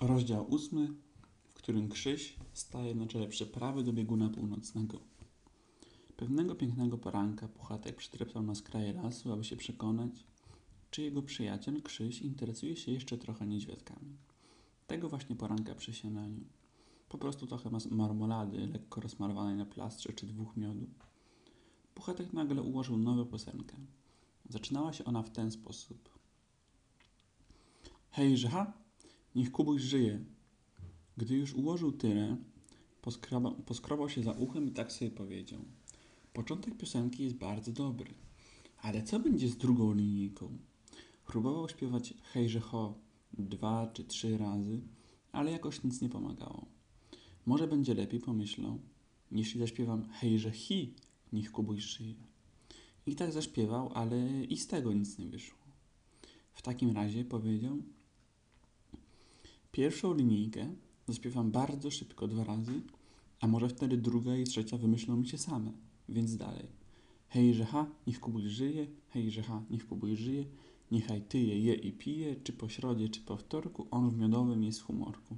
Rozdział ósmy, w którym Krzyś staje na czele przeprawy do bieguna północnego. Pewnego pięknego poranka Puchatek przytreptał na skraje lasu, aby się przekonać, czy jego przyjaciel Krzyś interesuje się jeszcze trochę niedźwiadkami. Tego właśnie poranka przy śniadaniu. Po prostu trochę marmolady, lekko rozmarowanej na plastrze czy dwóch miodu. Puchatek nagle ułożył nową piosenkę. Zaczynała się ona w ten sposób. Hej, żeha, niech Kubuś żyje. Gdy już ułożył tyle, poskrobał się za uchem i tak sobie powiedział. Początek piosenki jest bardzo dobry, ale co będzie z drugą linijką? Próbował śpiewać hejże ho dwa czy trzy razy, ale jakoś nic nie pomagało. Może będzie lepiej, pomyślał, jeśli zaśpiewam hejże hi, niech Kubuś żyje. I tak zaśpiewał, ale i z tego nic nie wyszło. W takim razie powiedział, pierwszą linijkę zaśpiewam bardzo szybko dwa razy, a może wtedy druga i trzecia wymyślą mi się same, więc dalej. Hej, że ha, niech Kubuś żyje, hej, że ha, niech Kubuś żyje, niechaj tyje, je i pije, czy po środzie, czy po wtorku, on w miodowym jest humorku.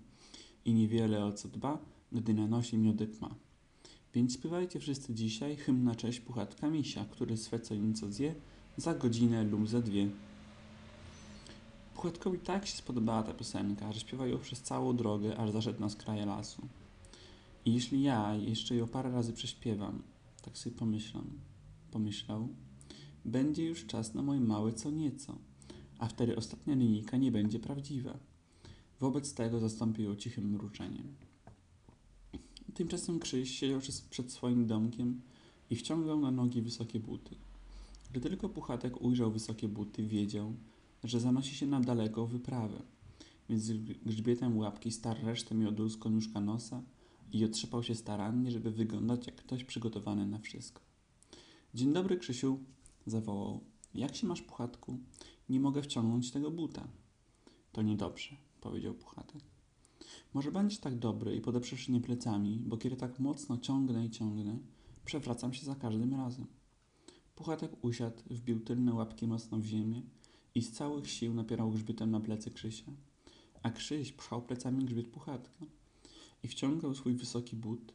I niewiele o co dba, gdy na nosie miodek ma. Więc śpiewajcie wszyscy dzisiaj hymn na cześć Puchatka Misia, który swe co nieco zje za godzinę lub za dwie. Puchatkowi tak się spodobała ta piosenka, że śpiewał ją przez całą drogę, aż zaszedł na skraje lasu. I jeśli ja jeszcze ją parę razy prześpiewam, tak sobie pomyślam, pomyślał, będzie już czas na moje małe co nieco, a wtedy ostatnia linijka nie będzie prawdziwa. Wobec tego zastąpił ją cichym mruczeniem. Tymczasem Krzyś siedział przed swoim domkiem i wciągał na nogi wysokie buty. Gdy tylko Puchatek ujrzał wysokie buty, wiedział, że zanosi się na daleką wyprawę, więc z grzbietem łapki starł resztę miodu z koniuszka nosa i otrzepał się starannie, żeby wyglądać jak ktoś przygotowany na wszystko. Dzień dobry, Krzysiu, zawołał. Jak się masz, Puchatku? Nie mogę wciągnąć tego buta. To niedobrze, powiedział Puchatek. Może będziesz tak dobry i podeprzesz mnie plecami, bo kiedy tak mocno ciągnę i ciągnę, przewracam się za każdym razem. Puchatek usiadł, wbił tylne łapki mocno w ziemię i z całych sił napierał grzbietem na plecy Krzysia. A Krzyś pchał plecami grzbiet Puchatka i wciągał swój wysoki but,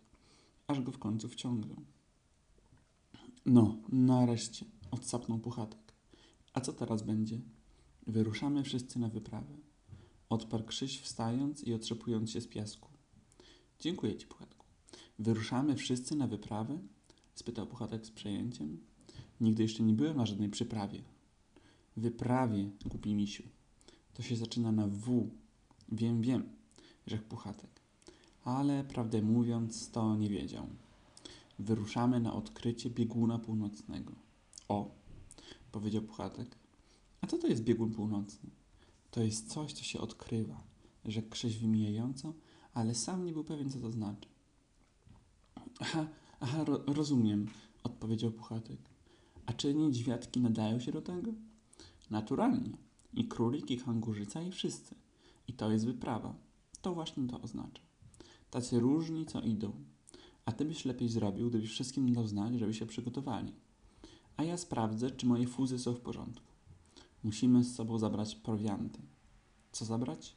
aż go w końcu wciągnął. No, nareszcie, odsapnął Puchatek. A co teraz będzie? Wyruszamy wszyscy na wyprawę. Odparł Krzyś wstając i otrzepując się z piasku. Dziękuję ci, Puchatku. Wyruszamy wszyscy na wyprawę? spytał Puchatek z przejęciem. Nigdy jeszcze nie byłem na żadnej przyprawie. Wyprawie, głupi misiu. To się zaczyna na W. Wiem, wiem, rzekł Puchatek. Ale, prawdę mówiąc, to nie wiedział. Wyruszamy na odkrycie bieguna północnego. O, powiedział Puchatek. A co to jest biegun północny? To jest coś, co się odkrywa, rzekł Krzyś wymijająco, ale sam nie był pewien, co to znaczy. Aha, aha, ro rozumiem, odpowiedział Puchatek. A czy niedźwiadki nadają się do tego? Naturalnie. I królik, i kangurzyca, i wszyscy. I to jest wyprawa. To właśnie to oznacza. Tacy różni, co idą. A ty byś lepiej zrobił, gdybyś wszystkim dał znać, żeby się przygotowali. A ja sprawdzę, czy moje fuzy są w porządku. Musimy z sobą zabrać prowianty. Co zabrać?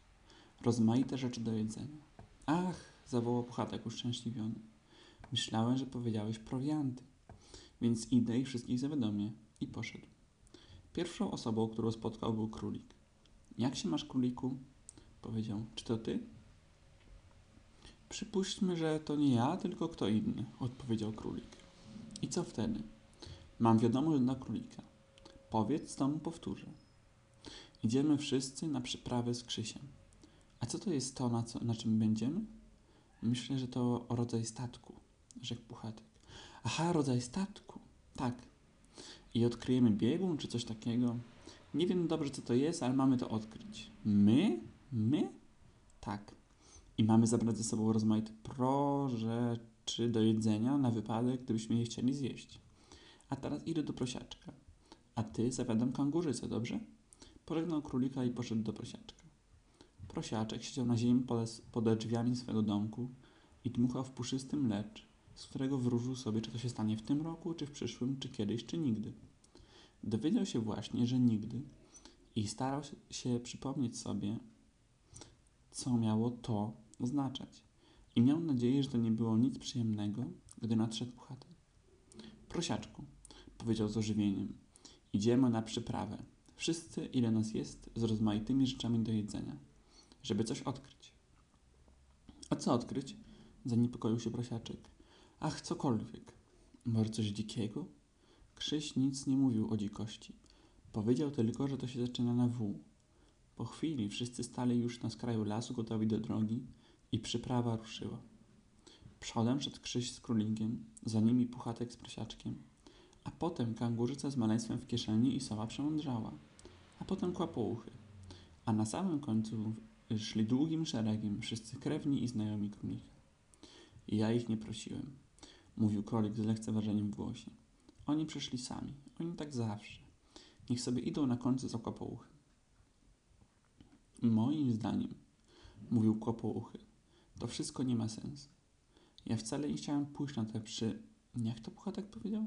Rozmaite rzeczy do jedzenia. Ach, zawołał Puchatek uszczęśliwiony. Myślałem, że powiedziałeś prowianty. Więc idę i wszystkich zawiadomię. I poszedł. Pierwszą osobą, którą spotkał, był królik. Jak się masz, króliku? Powiedział. Czy to ty? Przypuśćmy, że to nie ja, tylko kto inny, odpowiedział królik. I co wtedy? Mam wiadomość dla królika. Powiedz, to mu powtórzę. Idziemy wszyscy na przyprawę z Krzysiem. A co to jest to, na, co, na czym będziemy? Myślę, że to rodzaj statku, rzekł Puchatek. Aha, rodzaj statku. Tak. I odkryjemy biegun, czy coś takiego? Nie wiem dobrze, co to jest, ale mamy to odkryć. My? My? Tak. I mamy zabrać ze sobą rozmaite prorzeczy do jedzenia na wypadek, gdybyśmy je chcieli zjeść. A teraz idę do prosiaczka. A ty zawiadam kangurzycę, dobrze? Pożegnał królika i poszedł do prosiaczka. Prosiaczek siedział na ziemi pode drzwiami swego domku i dmuchał w puszystym lecz, z którego wróżył sobie, czy to się stanie w tym roku, czy w przyszłym, czy kiedyś, czy nigdy. Dowiedział się właśnie, że nigdy i starał się przypomnieć sobie, co miało to oznaczać. I miał nadzieję, że to nie było nic przyjemnego, gdy nadszedł Puchatek. Prosiaczku, powiedział z ożywieniem, idziemy na przyprawę. Wszyscy, ile nas jest, z rozmaitymi rzeczami do jedzenia, żeby coś odkryć. A co odkryć? Zaniepokoił się prosiaczek. Ach, cokolwiek. Może coś dzikiego? Krzyś nic nie mówił o dzikości. Powiedział tylko, że to się zaczyna na W. Po chwili wszyscy stali już na skraju lasu gotowi do drogi i przyprawa ruszyła. Przodem szedł Krzyś z królikiem, za nimi Puchatek z prosiaczkiem, a potem kangurzyca z maleństwem w kieszeni i sowa przemądrzała, a potem kłapouchy, a na samym końcu szli długim szeregiem wszyscy krewni i znajomi królika. Ja ich nie prosiłem, mówił królik z lekceważeniem w głosie. Oni przyszli sami, oni tak zawsze. Niech sobie idą na końcu za kłopouchy. Moim zdaniem, mówił kłopouchy, to wszystko nie ma sensu. Ja wcale nie chciałem pójść na te przy... Jak to Puchatek powiedział?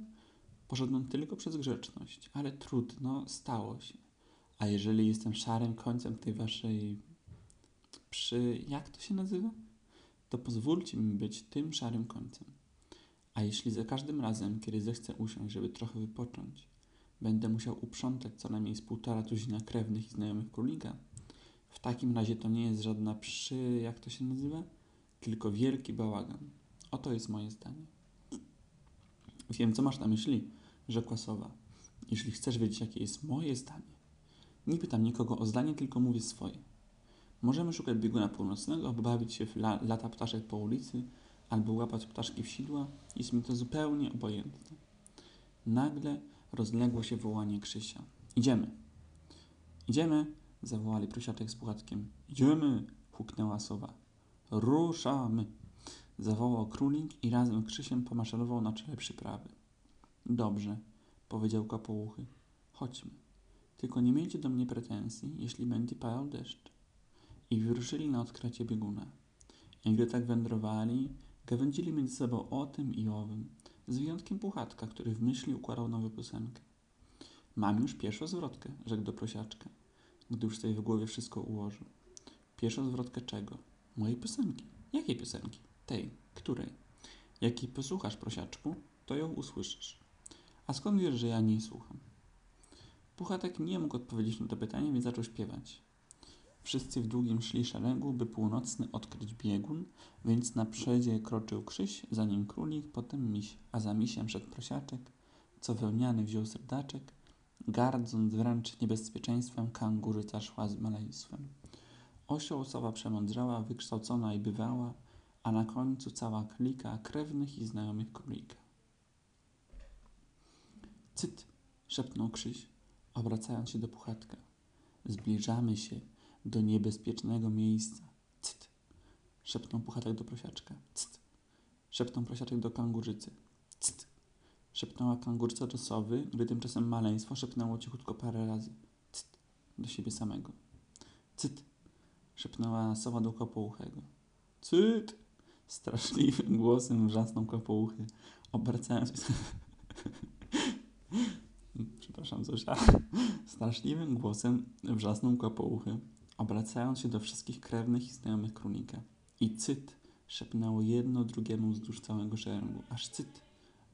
Poszedłem tylko przez grzeczność, ale trudno, stało się. A jeżeli jestem szarym końcem tej waszej... przy... jak to się nazywa? To pozwólcie mi być tym szarym końcem. A jeśli za każdym razem, kiedy zechcę usiąść, żeby trochę wypocząć, będę musiał uprzątać co najmniej z półtora tuzina krewnych i znajomych królika, w takim razie to nie jest żadna przy... jak to się nazywa? Tylko wielki bałagan. Oto jest moje zdanie. Wiem, co masz na myśli, rzekła sowa. Jeśli chcesz wiedzieć, jakie jest moje zdanie, nie pytam nikogo o zdanie, tylko mówię swoje. Możemy szukać bieguna północnego, bawić się w la lata ptaszek po ulicy, albo łapać ptaszki w sidła. Jest mi to zupełnie obojętne. Nagle rozległo się wołanie Krzysia. Idziemy. Idziemy, zawołali prosiaczek z puchatkiem. Idziemy, huknęła sowa. Ruszamy, zawołał królik i razem z Krzysiem pomaszerował na czele przyprawy. Dobrze, powiedział kapołuchy. Chodźmy. Tylko nie miejcie do mnie pretensji, jeśli będzie padał deszcz. I wyruszyli na odkrycie bieguna. I gdy tak wędrowali, gawędzili między sobą o tym i owym, z wyjątkiem Puchatka, który w myśli układał nową piosenkę. Mam już pierwszą zwrotkę, rzekł do prosiaczka, gdy już sobie w głowie wszystko ułożył. Pierwszą zwrotkę czego? Mojej piosenki. Jakiej piosenki? Tej. Której? Jakiej posłuchasz, prosiaczku, to ją usłyszysz. A skąd wiesz, że ja nie słucham? Puchatek nie mógł odpowiedzieć na to pytanie, więc zaczął śpiewać. Wszyscy w długim szli szeregu, by północny odkryć biegun, więc na przodzie kroczył Krzyś, za nim królik, potem miś, a za misiem szedł prosiaczek, co wełniany wziął serdaczek, gardząc wręcz niebezpieczeństwem, kangurzyca szła z maleństwem. Osioł sowa przemądrzała, wykształcona i bywała, a na końcu cała klika krewnych i znajomych królika. Cyt! szepnął Krzyś, obracając się do puchatka. Zbliżamy się do niebezpiecznego miejsca. Cyt! szepnął puchatek do prosiaczka. Cyt! szepnął prosiaczek do kangurzycy. Cyt! szepnęła kangurca do sowy, gdy tymczasem maleństwo szepnęło cichutko parę razy. Cyt! do siebie samego. Cyt! szepnęła sowa do kopouchego. Cyt! Straszliwym głosem wrzasnął kopouchy, obracając się... Przepraszam, Zosia. Straszliwym głosem wrzasnął kopouchy, obracając się do wszystkich krewnych i znajomych królika. I cyt! szepnęło jedno drugiemu wzdłuż całego szeregu, aż cyt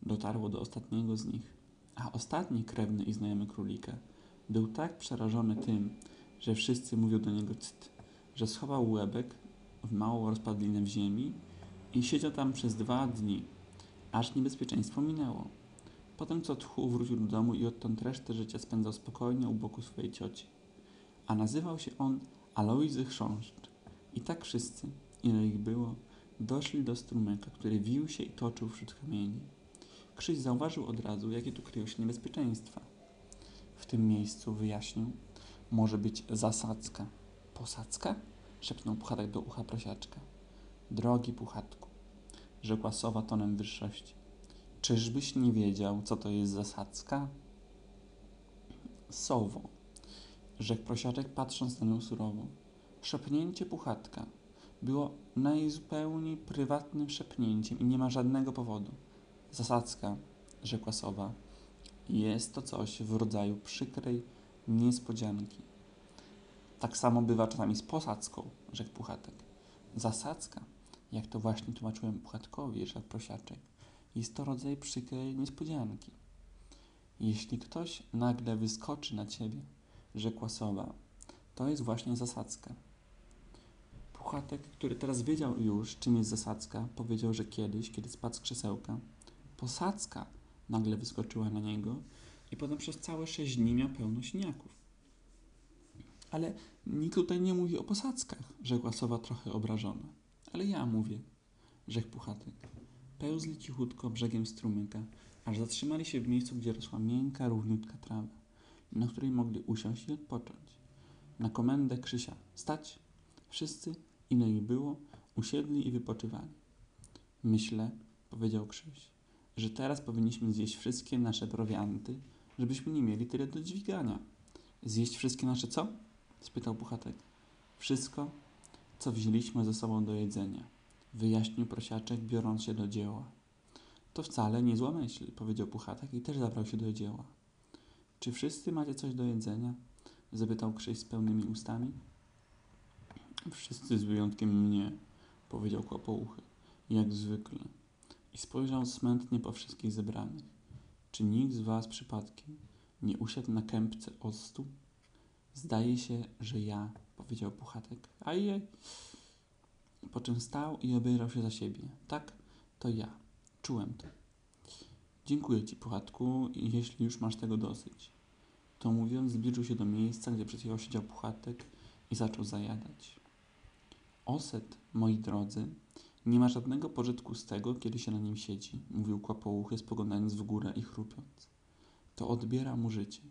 dotarło do ostatniego z nich. A ostatni krewny i znajomy królika był tak przerażony tym, że wszyscy mówią do niego cyt, że schował łebek w małą rozpadlinę w ziemi i siedział tam przez dwa dni, aż niebezpieczeństwo minęło. Potem co tchu wrócił do domu i odtąd resztę życia spędzał spokojnie u boku swojej cioci. A nazywał się on Alojzy Chrząszcz. I tak wszyscy, ile ich było, doszli do strumyka, który wił się i toczył wśród kamieni. Krzyś zauważył od razu, jakie tu kryją się niebezpieczeństwa. W tym miejscu, wyjaśnił, może być zasadzka. Posadzka? szepnął Puchatek do ucha prosiaczka. Drogi Puchatku, rzekła sowa tonem wyższości. Czyżbyś nie wiedział, co to jest zasadzka? Sowo, rzekł prosiaczek, patrząc na nią surowo. Szepnięcie Puchatka było najzupełniej prywatnym szepnięciem i nie ma żadnego powodu. Zasadzka, rzekła sowa, jest to coś w rodzaju przykrej niespodzianki. Tak samo bywa czasami z posadzką, rzekł Puchatek. Zasadzka, jak to właśnie tłumaczyłem Puchatkowi, rzekł Prosiaczek, jest to rodzaj przykrej niespodzianki. Jeśli ktoś nagle wyskoczy na ciebie, rzekła sowa, to jest właśnie zasadzka. Puchatek, który teraz wiedział już, czym jest zasadzka, powiedział, że kiedyś, kiedy spadł z krzesełka, posadzka nagle wyskoczyła na niego i potem przez całe sześć dni miał pełno siniaków. Ale nikt tutaj nie mówi o posadzkach, rzekła sowa trochę obrażona. Ale ja mówię, rzekł Puchatek. Pełzli cichutko brzegiem strumyka, aż zatrzymali się w miejscu, gdzie rosła miękka, równiutka trawa, na której mogli usiąść i odpocząć. Na komendę Krzysia stać, wszyscy, ile ich było, usiedli i wypoczywali. Myślę, powiedział Krzyś, że teraz powinniśmy zjeść wszystkie nasze prowianty, żebyśmy nie mieli tyle do dźwigania. Zjeść wszystkie nasze co? spytał Puchatek. Wszystko, co wzięliśmy ze sobą do jedzenia, wyjaśnił prosiaczek, biorąc się do dzieła. To wcale nie zła myśl, powiedział Puchatek i też zabrał się do dzieła. Czy wszyscy macie coś do jedzenia? zapytał Krzyś z pełnymi ustami. Wszyscy z wyjątkiem mnie, powiedział kłopouchy, jak zwykle. I spojrzał smętnie po wszystkich zebranych. Czy nikt z was przypadkiem nie usiadł na kępce octu? Zdaje się, że ja, powiedział Puchatek. A je. Po czym stał i obejrzał się za siebie. Tak, to ja. Czułem to. Dziękuję ci, Puchatku, jeśli już masz tego dosyć. To mówiąc, zbliżył się do miejsca, gdzie przed chwilą siedział Puchatek i zaczął zajadać. Oset, moi drodzy, nie ma żadnego pożytku z tego, kiedy się na nim siedzi, mówił kłapouchy, spoglądając w górę i chrupiąc. To odbiera mu życie.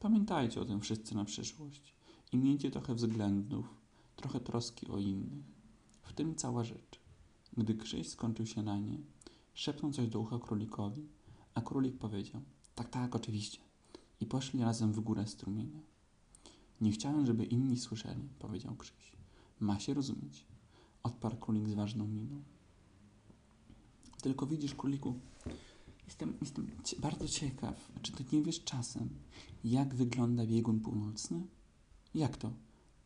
Pamiętajcie o tym wszyscy na przyszłość i miejcie trochę względów, trochę troski o innych. W tym cała rzecz. Gdy Krzyś skończył się na nie, szepnął coś do ucha królikowi, a królik powiedział, tak, tak, oczywiście. I poszli razem w górę strumienia. Nie chciałem, żeby inni słyszeli, powiedział Krzyś. Ma się rozumieć, odparł królik z ważną miną. Tylko widzisz, króliku, jestem, jestem bardzo ciekaw, czy ty nie wiesz czasem, jak wygląda biegun północny? Jak to?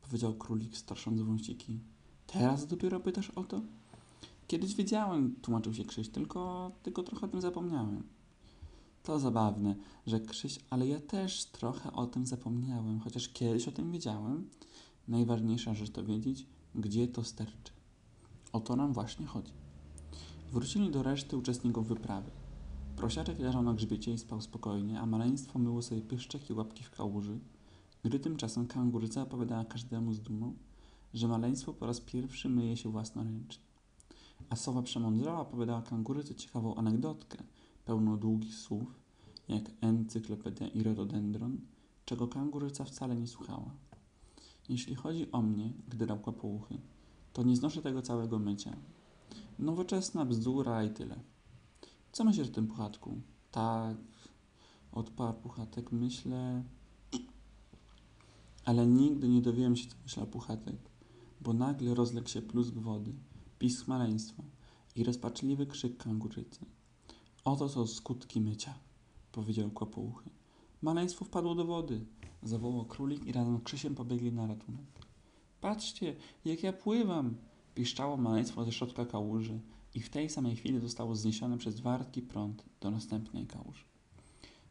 powiedział królik, strasząc wąsiki. Teraz dopiero pytasz o to? Kiedyś wiedziałem, tłumaczył się Krzyś, tylko, tylko trochę o tym zapomniałem. To zabawne, że Krzyś, ale ja też trochę o tym zapomniałem, chociaż kiedyś o tym wiedziałem. Najważniejsza rzecz to wiedzieć, gdzie to sterczy. O to nam właśnie chodzi. Wrócili do reszty uczestników wyprawy. Prosiaczek leżał na grzbiecie i spał spokojnie, a maleństwo myło sobie pyszczek i łapki w kałuży, gdy tymczasem kanguryca opowiadała każdemu z dumą, że maleństwo po raz pierwszy myje się własnoręcznie. A sowa przemądrzała opowiadała kanguryce ciekawą anegdotkę, pełną długich słów, jak encyklopedia i rododendron, czego kanguryca wcale nie słuchała. Jeśli chodzi o mnie, gdy dał kłopouchy, to nie znoszę tego całego mycia. Nowoczesna bzdura i tyle. Co myślisz o tym puchatku? Tak, odparł puchatek, myślę... Ale nigdy nie dowiemy się, co myślał puchatek, bo nagle rozległ się plusk wody, pisk maleństwa i rozpaczliwy krzyk kangurycy. Oto są skutki mycia, powiedział kłopouchy. Maleństwo wpadło do wody, zawołał królik i razem z Krzysiem pobiegli na ratunek. Patrzcie, jak ja pływam, piszczało maleństwo ze środka kałuży i w tej samej chwili zostało zniesione przez wartki prąd do następnej kałuży.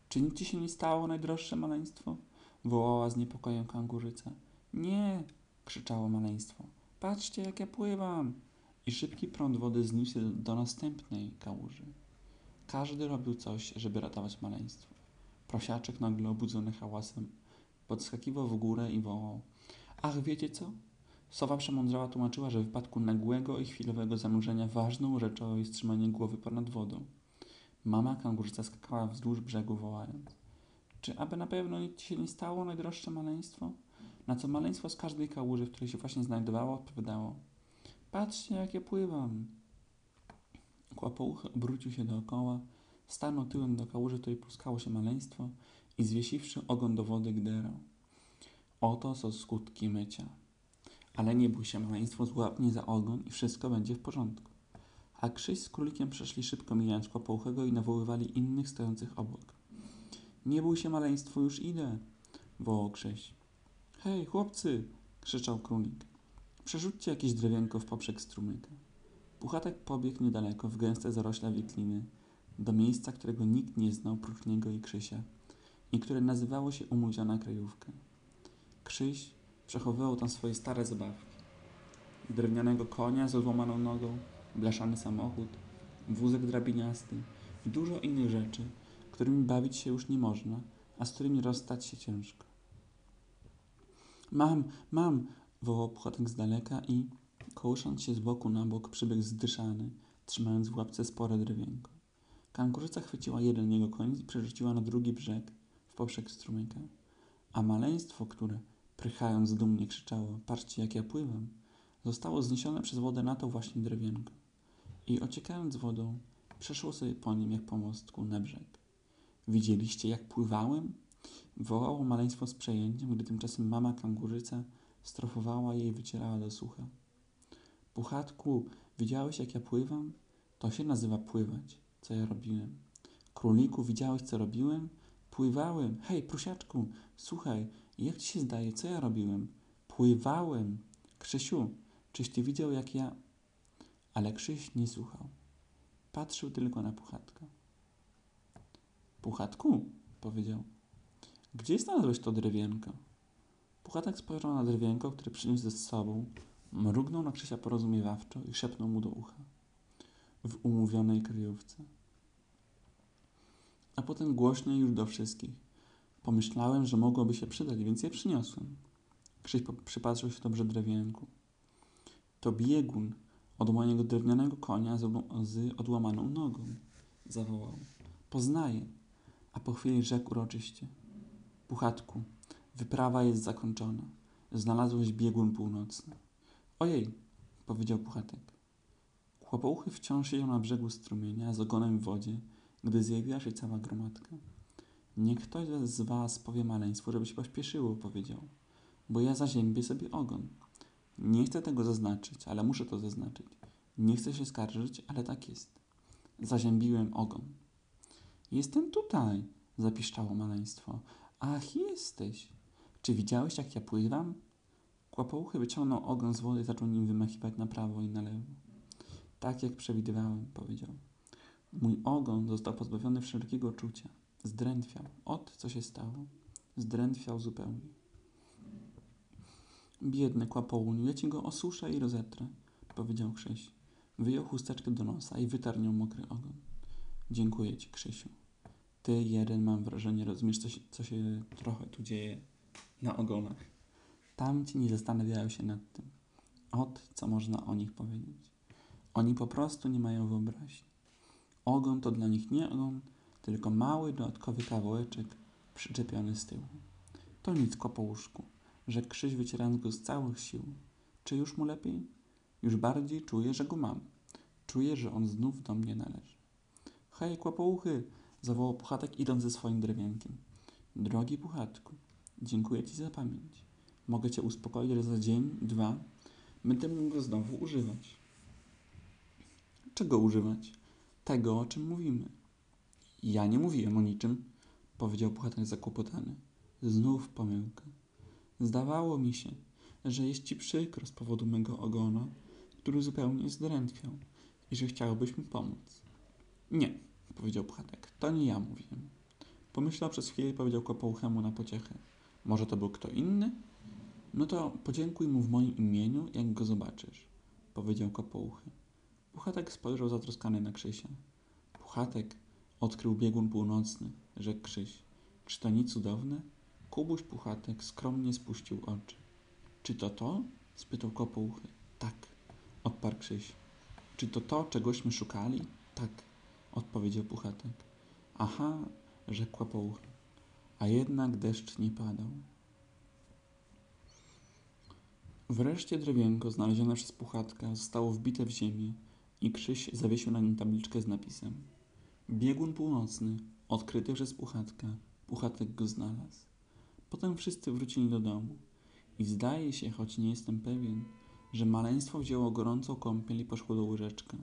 Czy nic ci się nie stało, najdroższe maleństwo? wołała z niepokojem kanguryca. Nie, krzyczało maleństwo. Patrzcie, jak ja pływam! I szybki prąd wody zniósł się do, następnej kałuży. Każdy robił coś, żeby ratować maleństwo. Prosiaczek nagle obudzony hałasem podskakiwał w górę i wołał. Ach, wiecie co? Sowa przemądrzała tłumaczyła, że w wypadku nagłego i chwilowego zanurzenia ważną rzeczą jest trzymanie głowy ponad wodą. Mama kangurzyca skakała wzdłuż brzegu wołając. Czy aby na pewno nic się nie stało, najdroższe maleństwo? Na co maleństwo z każdej kałuży, w której się właśnie znajdowało, odpowiadało. Patrzcie, jak ja pływam. Kłapouchy obrócił się dookoła, stanął tyłem do kałuży, której pluskało się maleństwo i zwiesiwszy ogon do wody gderał. Oto są skutki mycia. Ale nie bój się, maleństwo złap mnie za ogon i wszystko będzie w porządku. A Krzyś z królikiem przeszli szybko mijając kłopouchego i nawoływali innych stojących obok. Nie bój się, maleństwo, już idę, wołał Krzyś. Hej, chłopcy! krzyczał królik. Przerzućcie jakieś drewienko w poprzek strumyka. Puchatek pobiegł niedaleko w gęste zarośla wikliny, do miejsca, którego nikt nie znał prócz niego i Krzysia i które nazywało się Umówiona Kryjówka. Krzyś przechowywał tam swoje stare zabawki. Drewnianego konia z odłamaną nogą, blaszany samochód, wózek drabiniasty i dużo innych rzeczy, którymi bawić się już nie można, a z którymi rozstać się ciężko. Mam, mam! Wołał Puchatek z daleka i, kołysząc się z boku na bok, przybiegł zdyszany, trzymając w łapce spore drewienko. Kangurzyca chwyciła jeden jego koniec i przerzuciła na drugi brzeg, w poprzek strumyka. A maleństwo, które, prychając dumnie, krzyczało patrzcie jak ja pływam, zostało zniesione przez wodę na to właśnie drewienko. I ociekając wodą, przeszło sobie po nim jak po mostku na brzeg. Widzieliście jak pływałem? Wołało maleństwo z przejęciem, gdy tymczasem mama kangurzyca strofowała jej i wycierała do sucha. Puchatku, widziałeś jak ja pływam? To się nazywa pływać, co ja robiłem. Króliku, widziałeś co robiłem? Pływałem. Hej, prusiaczku, słuchaj, jak ci się zdaje, co ja robiłem? Pływałem. Krzysiu, czyś ty widział jak ja... Ale Krzyś nie słuchał. Patrzył tylko na Puchatka. Puchatku, powiedział. Gdzie znalazłeś to drewienko? Puchatek spojrzał na drewienko, które przyniósł ze sobą, mrugnął na Krzysia porozumiewawczo i szepnął mu do ucha. W umówionej kryjówce. A potem głośniej już do wszystkich. Pomyślałem, że mogłoby się przydać, więc je przyniosłem. Krzyś przypatrzył się dobrze drewienku. To biegun od mojego drewnianego konia z odłamaną nogą, zawołał. Poznaję. A po chwili rzekł uroczyście. Puchatku, wyprawa jest zakończona. Znalazłeś biegun północny. Ojej, powiedział Puchatek. Chłopouchy wciąż siedział na brzegu strumienia z ogonem w wodzie, gdy zjawiła się cała gromadka. Niech ktoś z was powie maleństwu, żeby się pośpieszyło, powiedział, bo ja zaziębię sobie ogon. Nie chcę tego zaznaczyć, ale muszę to zaznaczyć. Nie chcę się skarżyć, ale tak jest. Zaziębiłem ogon. Jestem tutaj, zapiszczało maleństwo. Ach, jesteś. Czy widziałeś, jak ja pływam? Kłopouchy wyciągnął ogon z wody i zaczął nim wymachiwać na prawo i na lewo. Tak jak przewidywałem, powiedział. Mój ogon został pozbawiony wszelkiego czucia. Zdrętwiał. Ot, co się stało. Zdrętwiał zupełnie. Biedny kłapołuniu, ja ci go osuszę i rozetrę, powiedział Krzyś. Wyjął chusteczkę do nosa i wytarł nią mokry ogon. Dziękuję ci, Krzysiu. Ty jeden, mam wrażenie, rozumiesz, co się, co się trochę tu dzieje na ogonach. Tamci nie zastanawiają się nad tym. Ot, co można o nich powiedzieć. Oni po prostu nie mają wyobraźni. Ogon to dla nich nie ogon, tylko mały, dodatkowy kawałeczek przyczepiony z tyłu. To nic po łóżku, rzekł Krzyś wycierając go z całych sił. Czy już mu lepiej? Już bardziej czuję, że go mam. Czuję, że on znów do mnie należy. Hej, kłopouchy! zawołał Puchatek idąc ze swoim drewienkiem. Drogi Puchatku, dziękuję ci za pamięć. Mogę cię uspokoić, że za dzień, dwa będę mógł znowu używać. Czego używać? Tego, o czym mówimy. Ja nie mówiłem o niczym, powiedział Puchatek zakłopotany. Znów pomyłka. Zdawało mi się, że jest ci przykro z powodu mego ogona, który zupełnie zdrętwiał i że chciałbyś mi pomóc. Nie, powiedział Puchatek, to nie ja mówiłem. Pomyślał przez chwilę i powiedział Kopouchemu na pociechę. Może to był kto inny? No to podziękuj mu w moim imieniu, jak go zobaczysz, powiedział Kopouchy. Puchatek spojrzał zatroskany na Krzysia. Puchatek odkrył biegun północny, rzekł Krzyś. Czy to nie cudowne? Kubuś Puchatek skromnie spuścił oczy. Czy to to? spytał Kopouchy. Tak, odparł Krzyś. Czy to to, czegośmy szukali? Tak, odpowiedział Puchatek. Aha, rzekła Pouchy. A jednak deszcz nie padał. Wreszcie drewienko znalezione przez Puchatka zostało wbite w ziemię i Krzyś zawiesił na nim tabliczkę z napisem Biegun północny, odkryty przez Puchatka. Puchatek go znalazł. Potem wszyscy wrócili do domu i zdaje się, choć nie jestem pewien, że maleństwo wzięło gorącą kąpiel i poszło do łyżeczka,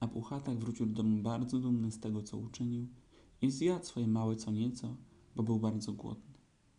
a Puchatek wrócił do domu bardzo dumny z tego, co uczynił i zjadł swoje małe co nieco, bo był bardzo głodny.